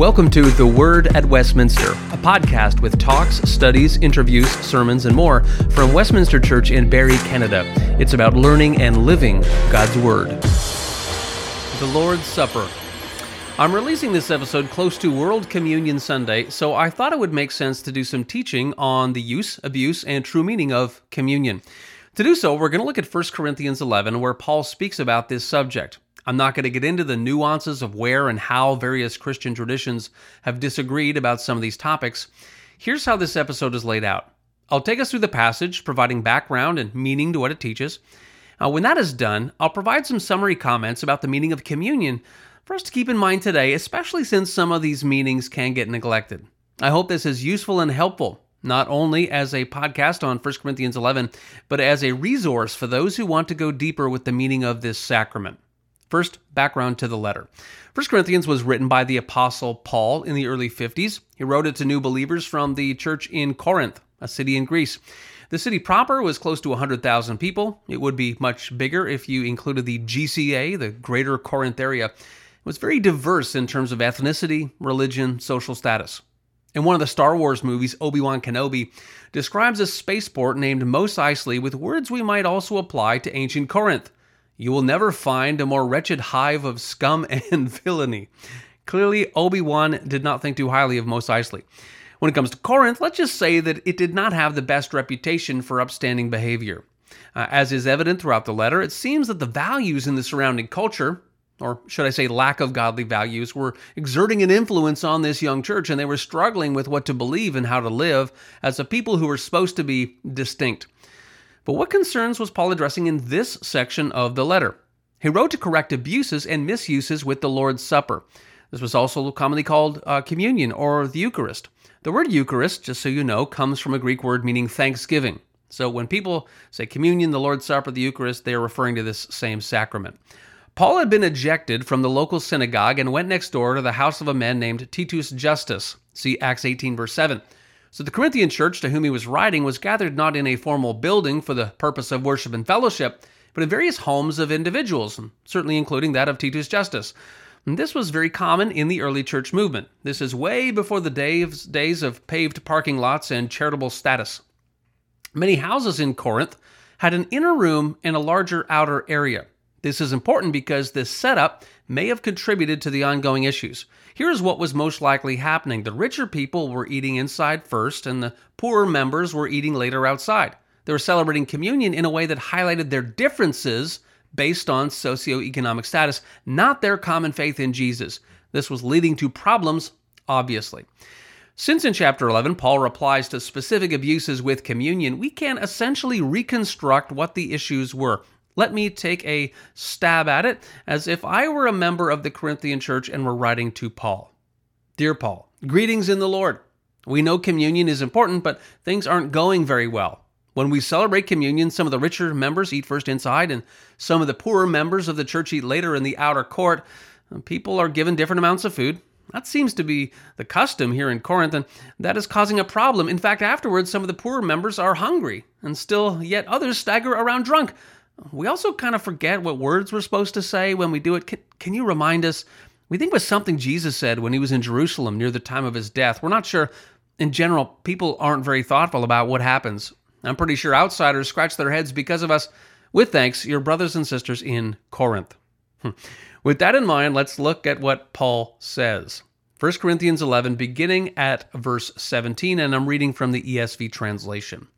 Welcome to The Word at Westminster, a podcast with talks, studies, interviews, sermons, and more from Westminster Church in Barrie, Canada. It's about learning and living God's Word. The Lord's Supper. I'm releasing this episode close to World Communion Sunday, so I thought it would make sense to do some teaching on the use, abuse, and true meaning of communion. To do so, we're going to look at 1 Corinthians 11, where Paul speaks about this subject. I'm not going to get into the nuances of where and how various Christian traditions have disagreed about some of these topics. Here's how this episode is laid out I'll take us through the passage, providing background and meaning to what it teaches. Now, when that is done, I'll provide some summary comments about the meaning of communion for us to keep in mind today, especially since some of these meanings can get neglected. I hope this is useful and helpful, not only as a podcast on 1 Corinthians 11, but as a resource for those who want to go deeper with the meaning of this sacrament. First, background to the letter. 1 Corinthians was written by the Apostle Paul in the early 50s. He wrote it to new believers from the church in Corinth, a city in Greece. The city proper was close to 100,000 people. It would be much bigger if you included the GCA, the greater Corinth area. It was very diverse in terms of ethnicity, religion, social status. In one of the Star Wars movies, Obi Wan Kenobi describes a spaceport named Mos Eisley with words we might also apply to ancient Corinth. You will never find a more wretched hive of scum and villainy. Clearly, Obi Wan did not think too highly of Mos Eisley. When it comes to Corinth, let's just say that it did not have the best reputation for upstanding behavior. Uh, as is evident throughout the letter, it seems that the values in the surrounding culture, or should I say lack of godly values, were exerting an influence on this young church, and they were struggling with what to believe and how to live as a people who were supposed to be distinct. But what concerns was Paul addressing in this section of the letter? He wrote to correct abuses and misuses with the Lord's Supper. This was also commonly called uh, communion or the Eucharist. The word Eucharist, just so you know, comes from a Greek word meaning thanksgiving. So when people say communion, the Lord's Supper, the Eucharist, they are referring to this same sacrament. Paul had been ejected from the local synagogue and went next door to the house of a man named Titus Justus. See Acts 18, verse 7. So the Corinthian church to whom he was writing was gathered not in a formal building for the purpose of worship and fellowship, but in various homes of individuals, certainly including that of Titus Justus. And this was very common in the early church movement. This is way before the days, days of paved parking lots and charitable status. Many houses in Corinth had an inner room and a larger outer area. This is important because this setup may have contributed to the ongoing issues. Here's what was most likely happening the richer people were eating inside first, and the poorer members were eating later outside. They were celebrating communion in a way that highlighted their differences based on socioeconomic status, not their common faith in Jesus. This was leading to problems, obviously. Since in chapter 11, Paul replies to specific abuses with communion, we can essentially reconstruct what the issues were. Let me take a stab at it as if I were a member of the Corinthian church and were writing to Paul. Dear Paul, greetings in the Lord. We know communion is important, but things aren't going very well. When we celebrate communion, some of the richer members eat first inside, and some of the poorer members of the church eat later in the outer court. People are given different amounts of food. That seems to be the custom here in Corinth, and that is causing a problem. In fact, afterwards, some of the poorer members are hungry, and still yet others stagger around drunk. We also kind of forget what words we're supposed to say when we do it. Can, can you remind us? We think it was something Jesus said when he was in Jerusalem near the time of his death. We're not sure. In general, people aren't very thoughtful about what happens. I'm pretty sure outsiders scratch their heads because of us. With thanks, your brothers and sisters in Corinth. Hmm. With that in mind, let's look at what Paul says. 1 Corinthians 11, beginning at verse 17, and I'm reading from the ESV translation.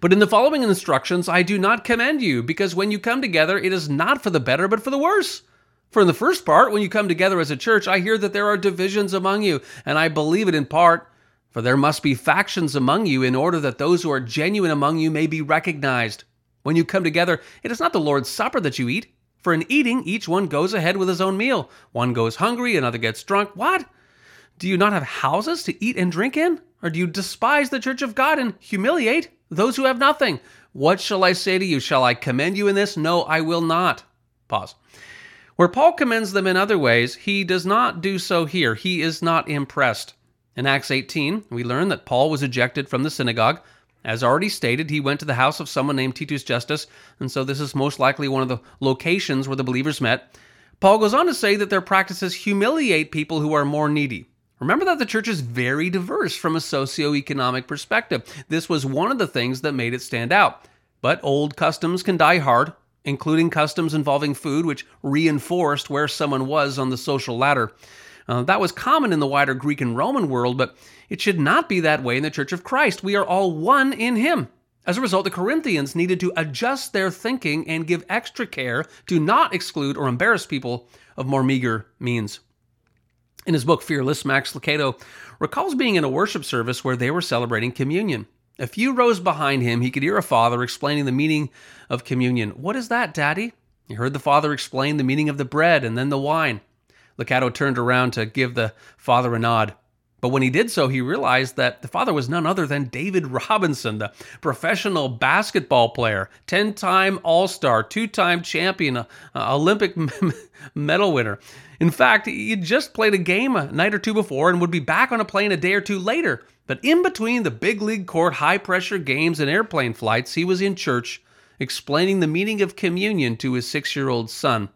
But in the following instructions, I do not commend you, because when you come together, it is not for the better, but for the worse. For in the first part, when you come together as a church, I hear that there are divisions among you, and I believe it in part. For there must be factions among you, in order that those who are genuine among you may be recognized. When you come together, it is not the Lord's Supper that you eat. For in eating, each one goes ahead with his own meal. One goes hungry, another gets drunk. What? Do you not have houses to eat and drink in? Or do you despise the church of God and humiliate those who have nothing. What shall I say to you? Shall I commend you in this? No, I will not. Pause. Where Paul commends them in other ways, he does not do so here. He is not impressed. In Acts 18, we learn that Paul was ejected from the synagogue. As already stated, he went to the house of someone named Titus Justus, and so this is most likely one of the locations where the believers met. Paul goes on to say that their practices humiliate people who are more needy. Remember that the church is very diverse from a socioeconomic perspective. This was one of the things that made it stand out. But old customs can die hard, including customs involving food, which reinforced where someone was on the social ladder. Uh, that was common in the wider Greek and Roman world, but it should not be that way in the Church of Christ. We are all one in Him. As a result, the Corinthians needed to adjust their thinking and give extra care to not exclude or embarrass people of more meager means. In his book Fearless, Max Lucado recalls being in a worship service where they were celebrating communion. A few rows behind him, he could hear a father explaining the meaning of communion. What is that, Daddy? He heard the father explain the meaning of the bread and then the wine. Lucado turned around to give the father a nod. But when he did so, he realized that the father was none other than David Robinson, the professional basketball player, 10 time All Star, two time champion, uh, Olympic medal winner. In fact, he just played a game a night or two before and would be back on a plane a day or two later. But in between the big league court high pressure games and airplane flights, he was in church explaining the meaning of communion to his six year old son.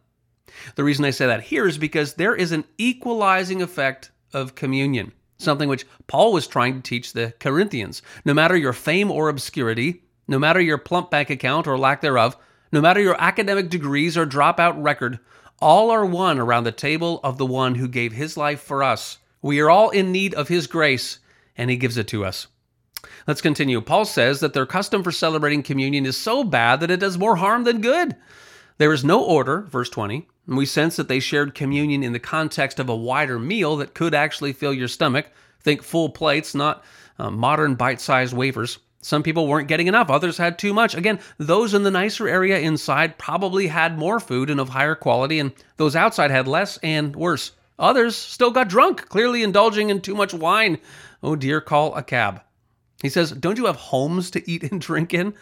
The reason I say that here is because there is an equalizing effect of communion, something which Paul was trying to teach the Corinthians. No matter your fame or obscurity, no matter your plump bank account or lack thereof, no matter your academic degrees or dropout record, all are one around the table of the one who gave his life for us. We are all in need of his grace and he gives it to us. Let's continue. Paul says that their custom for celebrating communion is so bad that it does more harm than good. There is no order, verse 20, and we sense that they shared communion in the context of a wider meal that could actually fill your stomach. Think full plates, not uh, modern bite sized wafers. Some people weren't getting enough, others had too much. Again, those in the nicer area inside probably had more food and of higher quality, and those outside had less and worse. Others still got drunk, clearly indulging in too much wine. Oh dear, call a cab. He says, Don't you have homes to eat and drink in?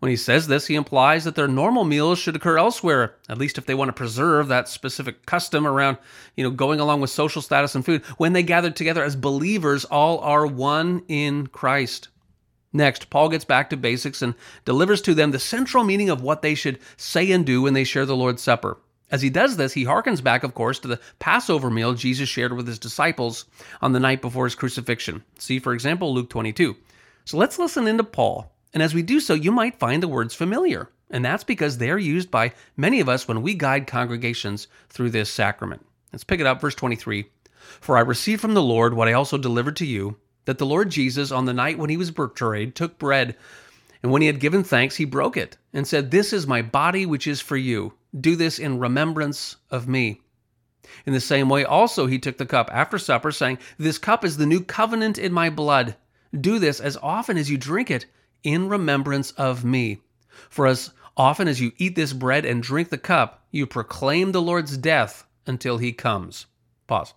When he says this, he implies that their normal meals should occur elsewhere, at least if they want to preserve that specific custom around, you know, going along with social status and food. When they gathered together as believers, all are one in Christ. Next, Paul gets back to basics and delivers to them the central meaning of what they should say and do when they share the Lord's Supper. As he does this, he harkens back, of course, to the Passover meal Jesus shared with his disciples on the night before his crucifixion. See, for example, Luke 22. So let's listen into Paul. And as we do so, you might find the words familiar. And that's because they're used by many of us when we guide congregations through this sacrament. Let's pick it up, verse 23. For I received from the Lord what I also delivered to you, that the Lord Jesus, on the night when he was betrayed, took bread. And when he had given thanks, he broke it and said, This is my body, which is for you. Do this in remembrance of me. In the same way, also, he took the cup after supper, saying, This cup is the new covenant in my blood. Do this as often as you drink it in remembrance of me. For as often as you eat this bread and drink the cup, you proclaim the Lord's death until he comes. Pause.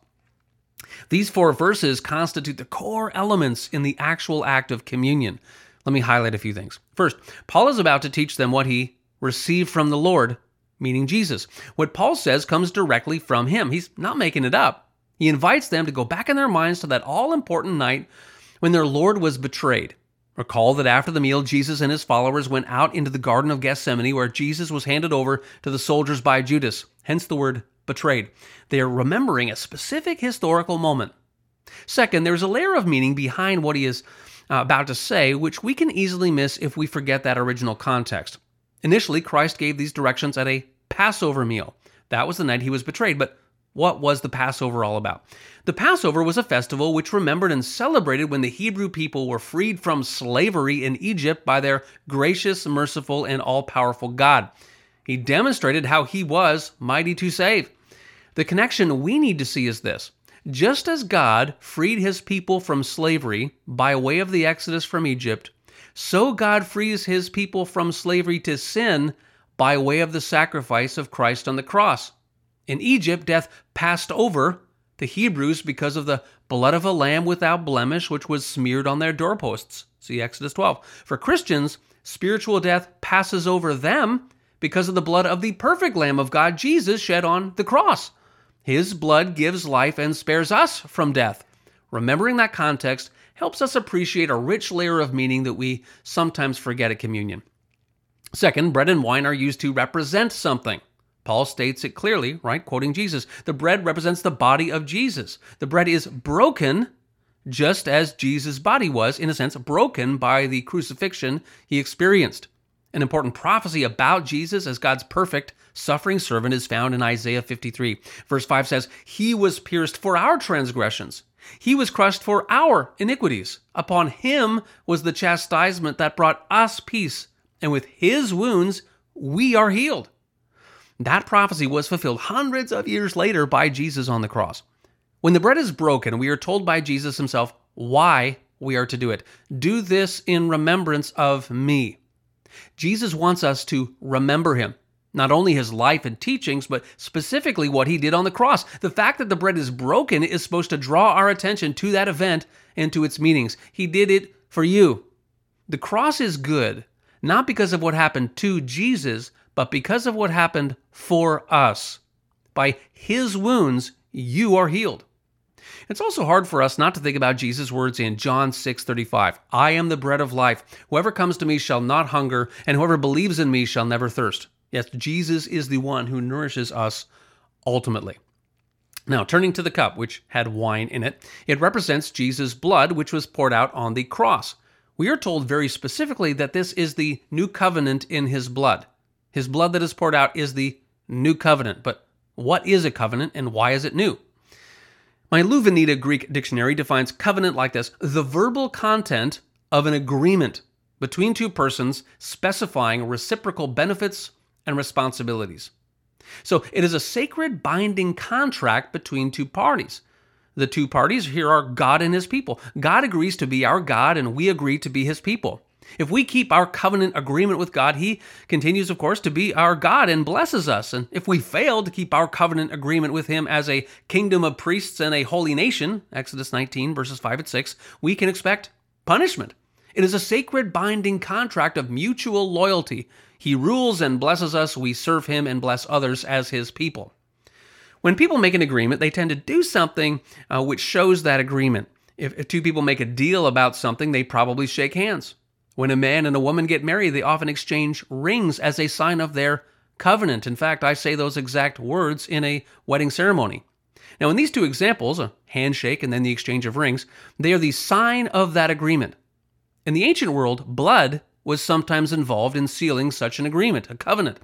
These four verses constitute the core elements in the actual act of communion. Let me highlight a few things. First, Paul is about to teach them what he received from the Lord, meaning Jesus. What Paul says comes directly from him. He's not making it up. He invites them to go back in their minds to that all important night when their Lord was betrayed. Recall that after the meal, Jesus and his followers went out into the Garden of Gethsemane, where Jesus was handed over to the soldiers by Judas, hence the word betrayed. They are remembering a specific historical moment. Second, there's a layer of meaning behind what he is uh, about to say, which we can easily miss if we forget that original context. Initially, Christ gave these directions at a Passover meal. That was the night he was betrayed, but what was the Passover all about? The Passover was a festival which remembered and celebrated when the Hebrew people were freed from slavery in Egypt by their gracious, merciful, and all powerful God. He demonstrated how he was mighty to save. The connection we need to see is this just as God freed his people from slavery by way of the Exodus from Egypt, so God frees his people from slavery to sin by way of the sacrifice of Christ on the cross. In Egypt, death passed over the Hebrews because of the blood of a lamb without blemish, which was smeared on their doorposts. See Exodus 12. For Christians, spiritual death passes over them because of the blood of the perfect Lamb of God, Jesus, shed on the cross. His blood gives life and spares us from death. Remembering that context helps us appreciate a rich layer of meaning that we sometimes forget at communion. Second, bread and wine are used to represent something. Paul states it clearly, right? Quoting Jesus. The bread represents the body of Jesus. The bread is broken just as Jesus' body was, in a sense, broken by the crucifixion he experienced. An important prophecy about Jesus as God's perfect suffering servant is found in Isaiah 53. Verse 5 says, He was pierced for our transgressions, He was crushed for our iniquities. Upon Him was the chastisement that brought us peace, and with His wounds we are healed. That prophecy was fulfilled hundreds of years later by Jesus on the cross. When the bread is broken, we are told by Jesus himself why we are to do it. Do this in remembrance of me. Jesus wants us to remember him, not only his life and teachings, but specifically what he did on the cross. The fact that the bread is broken is supposed to draw our attention to that event and to its meanings. He did it for you. The cross is good, not because of what happened to Jesus, but because of what happened for us. By his wounds, you are healed. It's also hard for us not to think about Jesus' words in John 6:35. I am the bread of life. Whoever comes to me shall not hunger, and whoever believes in me shall never thirst. Yes, Jesus is the one who nourishes us ultimately. Now, turning to the cup, which had wine in it, it represents Jesus' blood, which was poured out on the cross. We are told very specifically that this is the new covenant in his blood. His blood that is poured out is the new covenant. But what is a covenant and why is it new? My Louw-Nida Greek dictionary defines covenant like this the verbal content of an agreement between two persons specifying reciprocal benefits and responsibilities. So it is a sacred binding contract between two parties. The two parties here are God and his people. God agrees to be our God, and we agree to be his people. If we keep our covenant agreement with God, He continues, of course, to be our God and blesses us. And if we fail to keep our covenant agreement with Him as a kingdom of priests and a holy nation, Exodus 19, verses 5 and 6, we can expect punishment. It is a sacred binding contract of mutual loyalty. He rules and blesses us, we serve Him and bless others as His people. When people make an agreement, they tend to do something uh, which shows that agreement. If, if two people make a deal about something, they probably shake hands. When a man and a woman get married, they often exchange rings as a sign of their covenant. In fact, I say those exact words in a wedding ceremony. Now, in these two examples, a handshake and then the exchange of rings, they are the sign of that agreement. In the ancient world, blood was sometimes involved in sealing such an agreement, a covenant.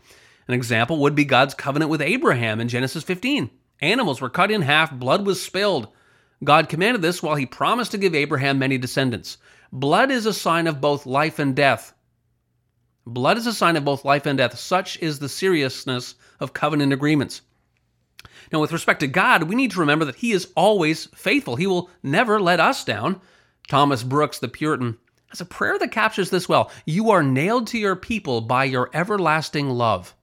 An example would be God's covenant with Abraham in Genesis 15. Animals were cut in half, blood was spilled. God commanded this while he promised to give Abraham many descendants. Blood is a sign of both life and death. Blood is a sign of both life and death. Such is the seriousness of covenant agreements. Now, with respect to God, we need to remember that He is always faithful. He will never let us down. Thomas Brooks, the Puritan, has a prayer that captures this well. You are nailed to your people by your everlasting love.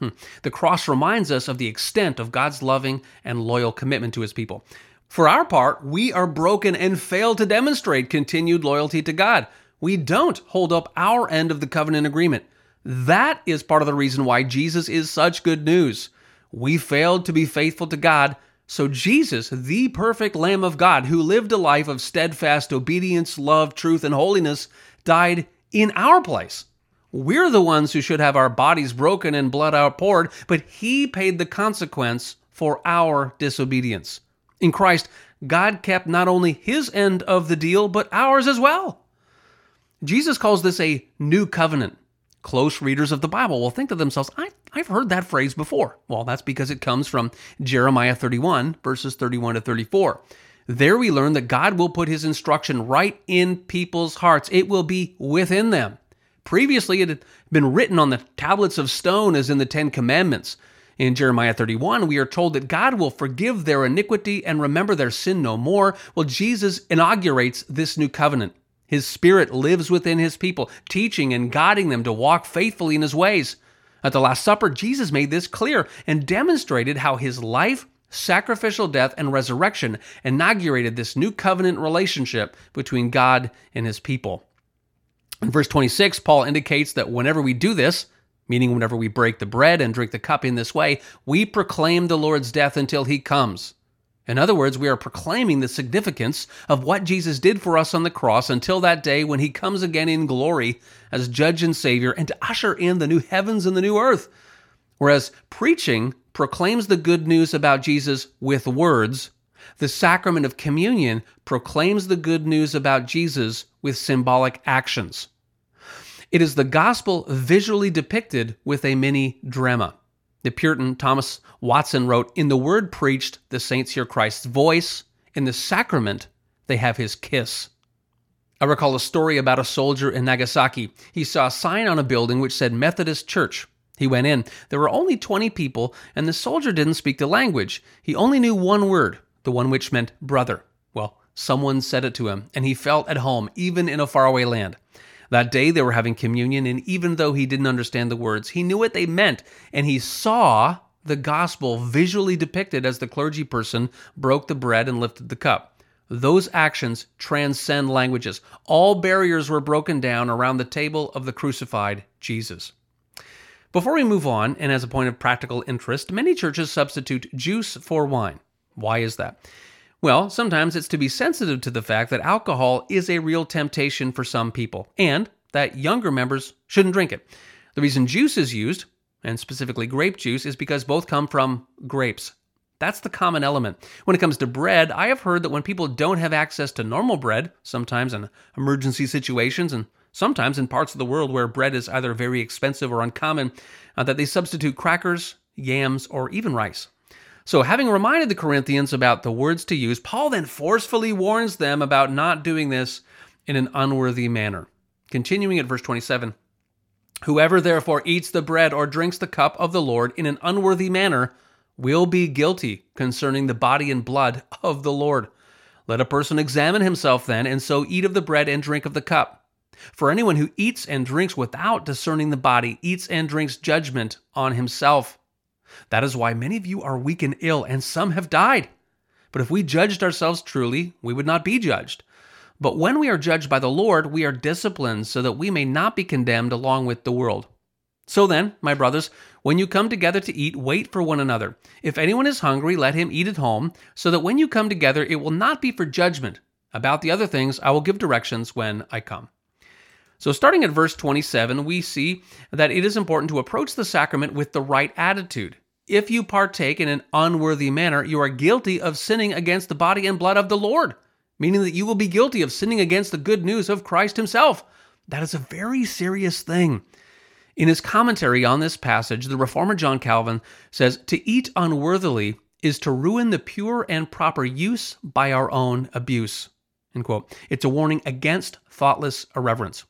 Hmm. The cross reminds us of the extent of God's loving and loyal commitment to His people. For our part, we are broken and fail to demonstrate continued loyalty to God. We don't hold up our end of the covenant agreement. That is part of the reason why Jesus is such good news. We failed to be faithful to God, so Jesus, the perfect Lamb of God, who lived a life of steadfast obedience, love, truth, and holiness, died in our place. We're the ones who should have our bodies broken and blood outpoured, but He paid the consequence for our disobedience. In Christ, God kept not only his end of the deal, but ours as well. Jesus calls this a new covenant. Close readers of the Bible will think to themselves, I, have heard that phrase before. Well, that's because it comes from Jeremiah 31, verses 31 to 34. There we learn that God will put his instruction right in people's hearts, it will be within them. Previously, it had been written on the tablets of stone as in the Ten Commandments. In Jeremiah 31, we are told that God will forgive their iniquity and remember their sin no more. Well, Jesus inaugurates this new covenant. His Spirit lives within His people, teaching and guiding them to walk faithfully in His ways. At the Last Supper, Jesus made this clear and demonstrated how His life, sacrificial death, and resurrection inaugurated this new covenant relationship between God and His people. In verse 26, Paul indicates that whenever we do this, meaning whenever we break the bread and drink the cup in this way, we proclaim the Lord's death until he comes. In other words, we are proclaiming the significance of what Jesus did for us on the cross until that day when he comes again in glory as judge and savior and to usher in the new heavens and the new earth. Whereas preaching proclaims the good news about Jesus with words, the sacrament of communion proclaims the good news about Jesus with symbolic actions. It is the gospel visually depicted with a mini drama. The Puritan Thomas Watson wrote In the word preached, the saints hear Christ's voice. In the sacrament, they have his kiss. I recall a story about a soldier in Nagasaki. He saw a sign on a building which said Methodist Church. He went in. There were only 20 people, and the soldier didn't speak the language. He only knew one word, the one which meant brother. Well, someone said it to him, and he felt at home, even in a faraway land. That day they were having communion, and even though he didn't understand the words, he knew what they meant, and he saw the gospel visually depicted as the clergy person broke the bread and lifted the cup. Those actions transcend languages. All barriers were broken down around the table of the crucified Jesus. Before we move on, and as a point of practical interest, many churches substitute juice for wine. Why is that? Well, sometimes it's to be sensitive to the fact that alcohol is a real temptation for some people, and that younger members shouldn't drink it. The reason juice is used, and specifically grape juice, is because both come from grapes. That's the common element. When it comes to bread, I have heard that when people don't have access to normal bread, sometimes in emergency situations and sometimes in parts of the world where bread is either very expensive or uncommon, uh, that they substitute crackers, yams, or even rice. So, having reminded the Corinthians about the words to use, Paul then forcefully warns them about not doing this in an unworthy manner. Continuing at verse 27 Whoever therefore eats the bread or drinks the cup of the Lord in an unworthy manner will be guilty concerning the body and blood of the Lord. Let a person examine himself then, and so eat of the bread and drink of the cup. For anyone who eats and drinks without discerning the body eats and drinks judgment on himself. That is why many of you are weak and ill, and some have died. But if we judged ourselves truly, we would not be judged. But when we are judged by the Lord, we are disciplined so that we may not be condemned along with the world. So then, my brothers, when you come together to eat, wait for one another. If anyone is hungry, let him eat at home, so that when you come together, it will not be for judgment. About the other things, I will give directions when I come. So, starting at verse 27, we see that it is important to approach the sacrament with the right attitude. If you partake in an unworthy manner, you are guilty of sinning against the body and blood of the Lord, meaning that you will be guilty of sinning against the good news of Christ Himself. That is a very serious thing. In his commentary on this passage, the reformer John Calvin says, To eat unworthily is to ruin the pure and proper use by our own abuse. It's a warning against thoughtless irreverence.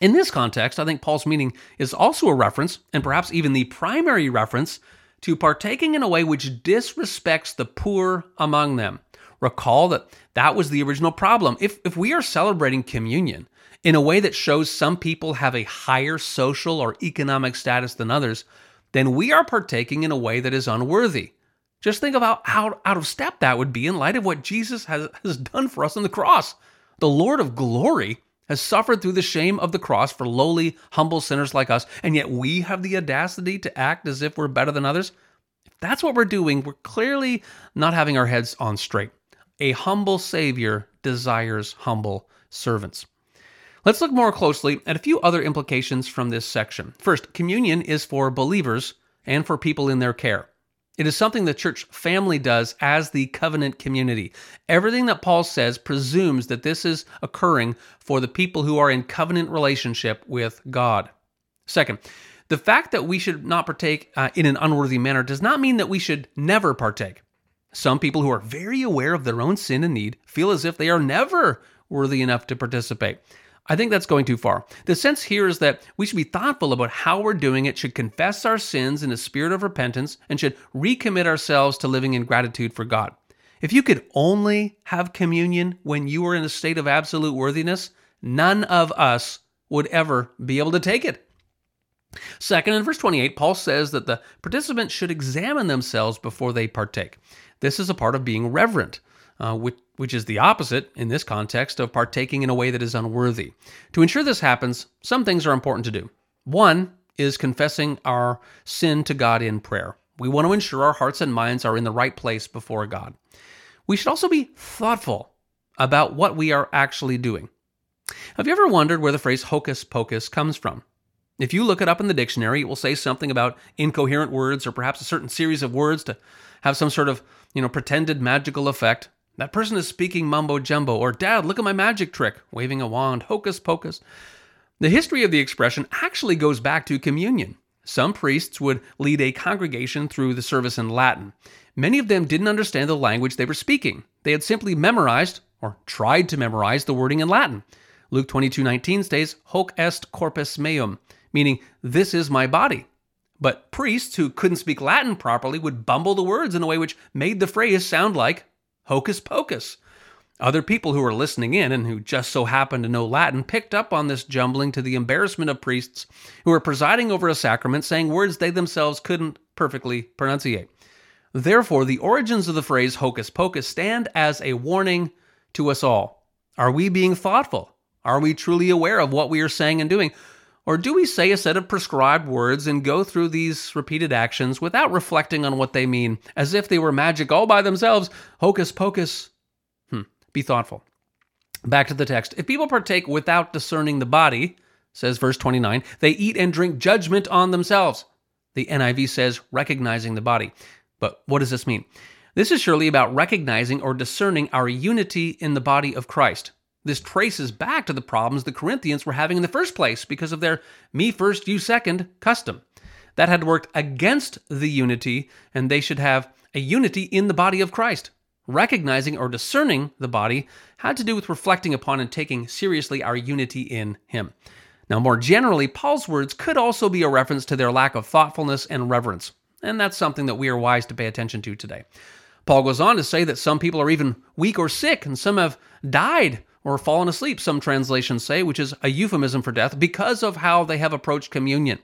In this context, I think Paul's meaning is also a reference, and perhaps even the primary reference, to partaking in a way which disrespects the poor among them. Recall that that was the original problem. If, if we are celebrating communion, in a way that shows some people have a higher social or economic status than others, then we are partaking in a way that is unworthy. Just think about how out of step that would be in light of what Jesus has, has done for us on the cross. The Lord of glory has suffered through the shame of the cross for lowly, humble sinners like us, and yet we have the audacity to act as if we're better than others. If that's what we're doing, we're clearly not having our heads on straight. A humble Savior desires humble servants. Let's look more closely at a few other implications from this section. First, communion is for believers and for people in their care. It is something the church family does as the covenant community. Everything that Paul says presumes that this is occurring for the people who are in covenant relationship with God. Second, the fact that we should not partake uh, in an unworthy manner does not mean that we should never partake. Some people who are very aware of their own sin and need feel as if they are never worthy enough to participate. I think that's going too far. The sense here is that we should be thoughtful about how we're doing it, should confess our sins in a spirit of repentance, and should recommit ourselves to living in gratitude for God. If you could only have communion when you were in a state of absolute worthiness, none of us would ever be able to take it. Second, in verse 28, Paul says that the participants should examine themselves before they partake. This is a part of being reverent uh, which, which is the opposite in this context of partaking in a way that is unworthy. To ensure this happens, some things are important to do. One is confessing our sin to God in prayer. We want to ensure our hearts and minds are in the right place before God. We should also be thoughtful about what we are actually doing. Have you ever wondered where the phrase hocus pocus comes from? If you look it up in the dictionary, it will say something about incoherent words or perhaps a certain series of words to have some sort of, you know, pretended magical effect. That person is speaking mumbo jumbo, or Dad, look at my magic trick, waving a wand, hocus pocus. The history of the expression actually goes back to communion. Some priests would lead a congregation through the service in Latin. Many of them didn't understand the language they were speaking. They had simply memorized, or tried to memorize, the wording in Latin. Luke 22:19 states, "Hoc est corpus meum," meaning this is my body. But priests who couldn't speak Latin properly would bumble the words in a way which made the phrase sound like hocus pocus. Other people who were listening in and who just so happened to know Latin picked up on this jumbling to the embarrassment of priests who were presiding over a sacrament saying words they themselves couldn't perfectly pronunciate. Therefore, the origins of the phrase hocus pocus stand as a warning to us all. Are we being thoughtful? Are we truly aware of what we are saying and doing? Or do we say a set of prescribed words and go through these repeated actions without reflecting on what they mean, as if they were magic all by themselves? Hocus pocus. Hmm. Be thoughtful. Back to the text. If people partake without discerning the body, says verse 29, they eat and drink judgment on themselves. The NIV says recognizing the body. But what does this mean? This is surely about recognizing or discerning our unity in the body of Christ. This traces back to the problems the Corinthians were having in the first place because of their me first, you second custom. That had worked against the unity, and they should have a unity in the body of Christ. Recognizing or discerning the body had to do with reflecting upon and taking seriously our unity in Him. Now, more generally, Paul's words could also be a reference to their lack of thoughtfulness and reverence, and that's something that we are wise to pay attention to today. Paul goes on to say that some people are even weak or sick, and some have died or fallen asleep, some translations say, which is a euphemism for death, because of how they have approached communion.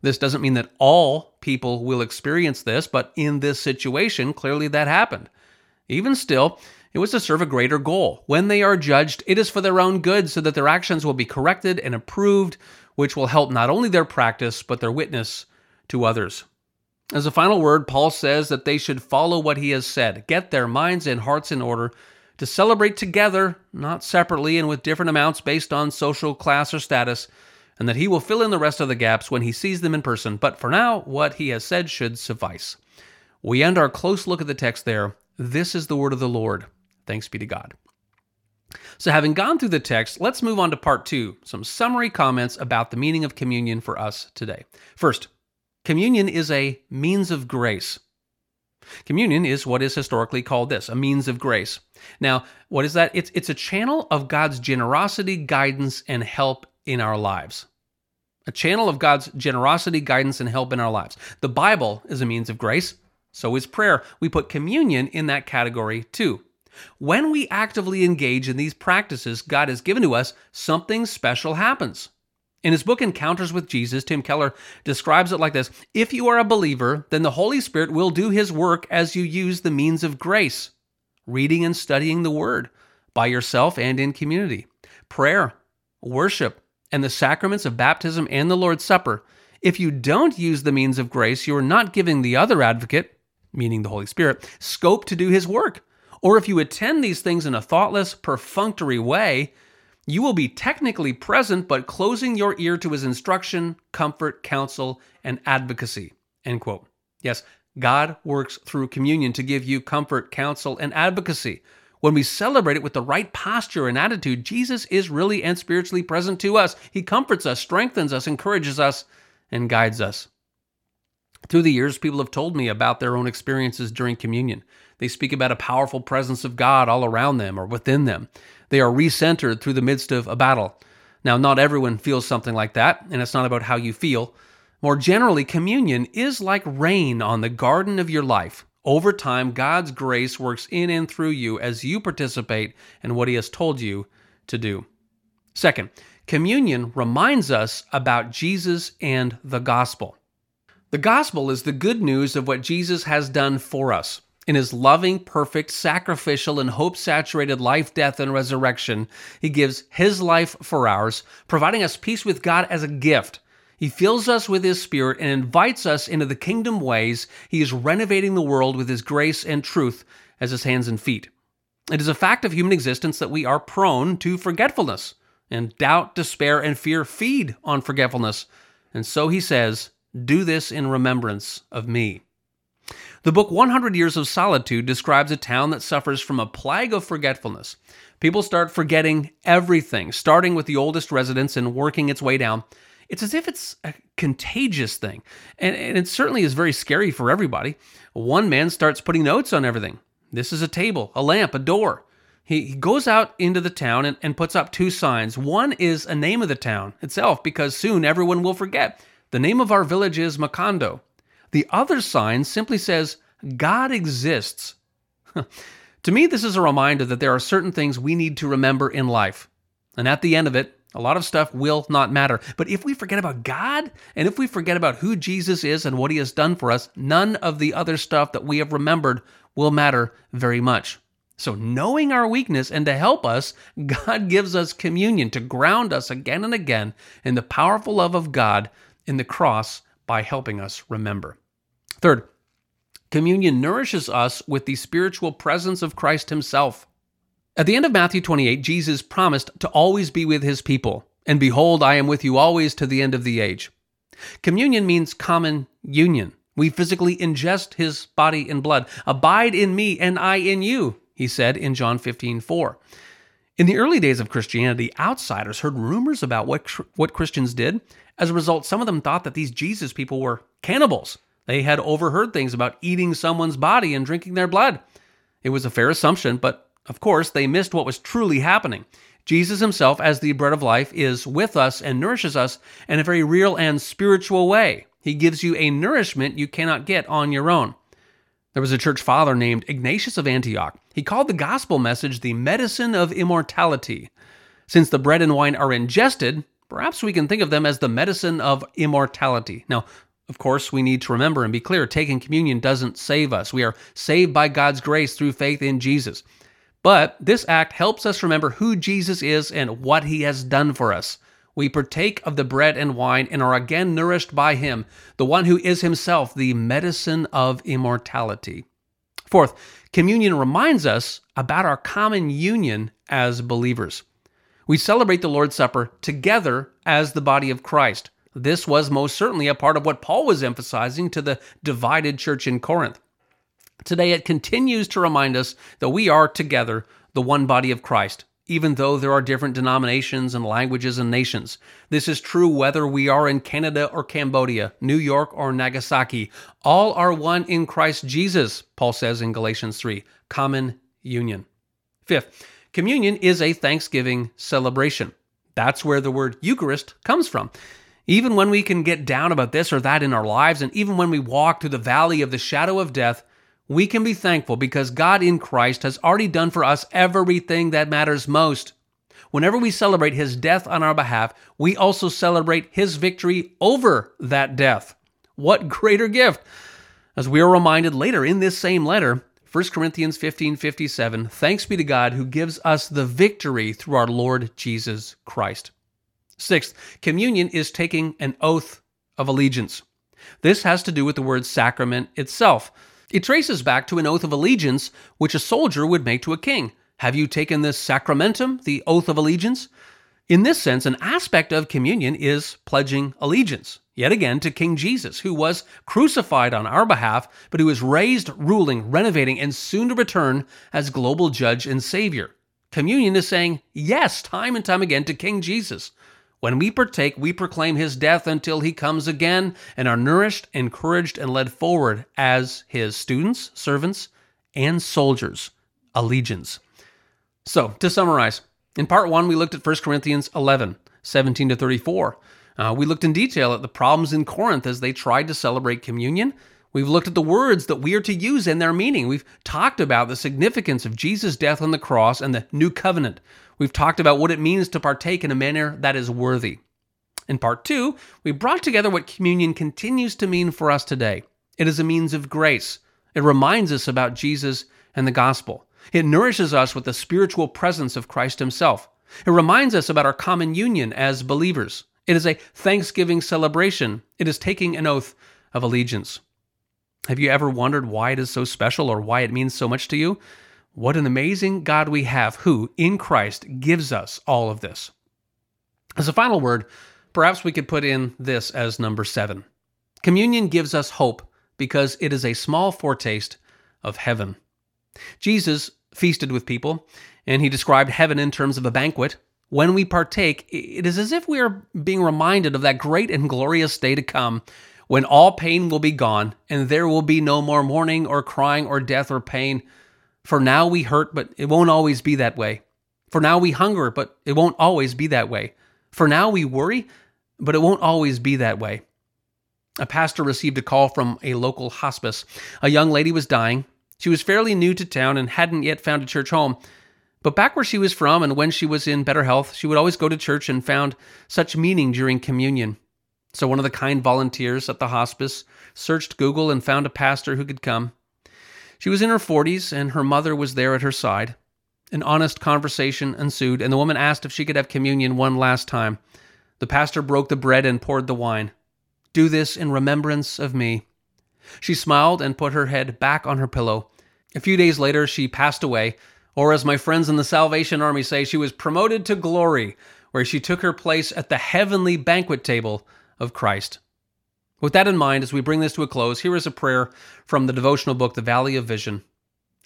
This doesn't mean that all people will experience this, but in this situation, clearly that happened. Even still, it was to serve a greater goal. When they are judged, it is for their own good, so that their actions will be corrected and improved, which will help not only their practice, but their witness to others. As a final word, Paul says that they should follow what he has said, get their minds and hearts in order, to celebrate together, not separately and with different amounts based on social class or status, and that he will fill in the rest of the gaps when he sees them in person. But for now, what he has said should suffice. We end our close look at the text there. This is the word of the Lord. Thanks be to God. So, having gone through the text, let's move on to part two some summary comments about the meaning of communion for us today. First, communion is a means of grace. Communion is what is historically called this a means of grace. Now, what is that? It's, it's a channel of God's generosity, guidance, and help in our lives. A channel of God's generosity, guidance, and help in our lives. The Bible is a means of grace, so is prayer. We put communion in that category too. When we actively engage in these practices God has given to us, something special happens. In his book Encounters with Jesus, Tim Keller describes it like this If you are a believer, then the Holy Spirit will do his work as you use the means of grace, reading and studying the Word by yourself and in community, prayer, worship, and the sacraments of baptism and the Lord's Supper. If you don't use the means of grace, you are not giving the other advocate, meaning the Holy Spirit, scope to do his work. Or if you attend these things in a thoughtless, perfunctory way, you will be technically present, but closing your ear to his instruction, comfort, counsel, and advocacy. End quote. Yes, God works through communion to give you comfort, counsel, and advocacy. When we celebrate it with the right posture and attitude, Jesus is really and spiritually present to us. He comforts us, strengthens us, encourages us, and guides us. Through the years, people have told me about their own experiences during communion. They speak about a powerful presence of God all around them or within them. They are recentered through the midst of a battle. Now, not everyone feels something like that, and it's not about how you feel. More generally, communion is like rain on the garden of your life. Over time, God's grace works in and through you as you participate in what He has told you to do. Second, communion reminds us about Jesus and the gospel. The gospel is the good news of what Jesus has done for us. In his loving, perfect, sacrificial, and hope saturated life, death, and resurrection, he gives his life for ours, providing us peace with God as a gift. He fills us with his spirit and invites us into the kingdom ways. He is renovating the world with his grace and truth as his hands and feet. It is a fact of human existence that we are prone to forgetfulness, and doubt, despair, and fear feed on forgetfulness. And so he says, Do this in remembrance of me. The book 100 Years of Solitude describes a town that suffers from a plague of forgetfulness. People start forgetting everything, starting with the oldest residents and working its way down. It's as if it's a contagious thing, and, and it certainly is very scary for everybody. One man starts putting notes on everything. This is a table, a lamp, a door. He, he goes out into the town and, and puts up two signs. One is a name of the town itself, because soon everyone will forget. The name of our village is Macondo. The other sign simply says, God exists. to me, this is a reminder that there are certain things we need to remember in life. And at the end of it, a lot of stuff will not matter. But if we forget about God and if we forget about who Jesus is and what he has done for us, none of the other stuff that we have remembered will matter very much. So, knowing our weakness and to help us, God gives us communion to ground us again and again in the powerful love of God in the cross by helping us remember. Third, communion nourishes us with the spiritual presence of Christ Himself. At the end of Matthew 28, Jesus promised to always be with His people. And behold, I am with you always to the end of the age. Communion means common union. We physically ingest his body and blood. Abide in me and I in you, he said in John 15, 4. In the early days of Christianity, outsiders heard rumors about what, what Christians did. As a result, some of them thought that these Jesus people were cannibals. They had overheard things about eating someone's body and drinking their blood. It was a fair assumption, but of course, they missed what was truly happening. Jesus himself, as the bread of life, is with us and nourishes us in a very real and spiritual way. He gives you a nourishment you cannot get on your own. There was a church father named Ignatius of Antioch. He called the gospel message the medicine of immortality. Since the bread and wine are ingested, perhaps we can think of them as the medicine of immortality. Now, of course, we need to remember and be clear taking communion doesn't save us. We are saved by God's grace through faith in Jesus. But this act helps us remember who Jesus is and what he has done for us we partake of the bread and wine and are again nourished by him, the one who is himself the medicine of immortality. Fourth, communion reminds us about our common union as believers. We celebrate the Lord's Supper together as the body of Christ. This was most certainly a part of what Paul was emphasizing to the divided church in Corinth. Today, it continues to remind us that we are together the one body of Christ, even though there are different denominations and languages and nations. This is true whether we are in Canada or Cambodia, New York or Nagasaki. All are one in Christ Jesus, Paul says in Galatians 3. Common union. Fifth, communion is a Thanksgiving celebration. That's where the word Eucharist comes from. Even when we can get down about this or that in our lives, and even when we walk through the valley of the shadow of death, we can be thankful because God in Christ has already done for us everything that matters most. Whenever we celebrate his death on our behalf, we also celebrate his victory over that death. What greater gift! As we are reminded later in this same letter, 1 Corinthians 15 57, thanks be to God who gives us the victory through our Lord Jesus Christ. Sixth, communion is taking an oath of allegiance. This has to do with the word sacrament itself. It traces back to an oath of allegiance which a soldier would make to a king. Have you taken this sacramentum, the oath of allegiance? In this sense, an aspect of communion is pledging allegiance, yet again to King Jesus, who was crucified on our behalf, but who is raised, ruling, renovating, and soon to return as global judge and savior. Communion is saying yes time and time again to King Jesus, when we partake, we proclaim his death until he comes again and are nourished, encouraged, and led forward as his students, servants, and soldiers. Allegiance. So, to summarize, in part one, we looked at 1 Corinthians 11, 17 to 34. Uh, we looked in detail at the problems in Corinth as they tried to celebrate communion. We've looked at the words that we are to use and their meaning. We've talked about the significance of Jesus' death on the cross and the new covenant. We've talked about what it means to partake in a manner that is worthy. In part two, we brought together what communion continues to mean for us today. It is a means of grace. It reminds us about Jesus and the gospel. It nourishes us with the spiritual presence of Christ Himself. It reminds us about our common union as believers. It is a thanksgiving celebration. It is taking an oath of allegiance. Have you ever wondered why it is so special or why it means so much to you? What an amazing God we have who, in Christ, gives us all of this. As a final word, Perhaps we could put in this as number seven. Communion gives us hope because it is a small foretaste of heaven. Jesus feasted with people, and he described heaven in terms of a banquet. When we partake, it is as if we are being reminded of that great and glorious day to come when all pain will be gone and there will be no more mourning or crying or death or pain. For now we hurt, but it won't always be that way. For now we hunger, but it won't always be that way. For now we worry, but it won't always be that way. A pastor received a call from a local hospice. A young lady was dying. She was fairly new to town and hadn't yet found a church home. But back where she was from and when she was in better health, she would always go to church and found such meaning during communion. So one of the kind volunteers at the hospice searched Google and found a pastor who could come. She was in her 40s and her mother was there at her side. An honest conversation ensued, and the woman asked if she could have communion one last time. The pastor broke the bread and poured the wine. Do this in remembrance of me. She smiled and put her head back on her pillow. A few days later, she passed away, or as my friends in the Salvation Army say, she was promoted to glory, where she took her place at the heavenly banquet table of Christ. With that in mind, as we bring this to a close, here is a prayer from the devotional book, The Valley of Vision.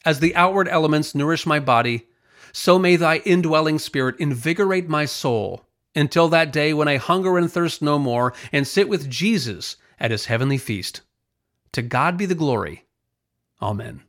As the outward elements nourish my body, so may thy indwelling spirit invigorate my soul until that day when I hunger and thirst no more and sit with Jesus at his heavenly feast. To God be the glory. Amen.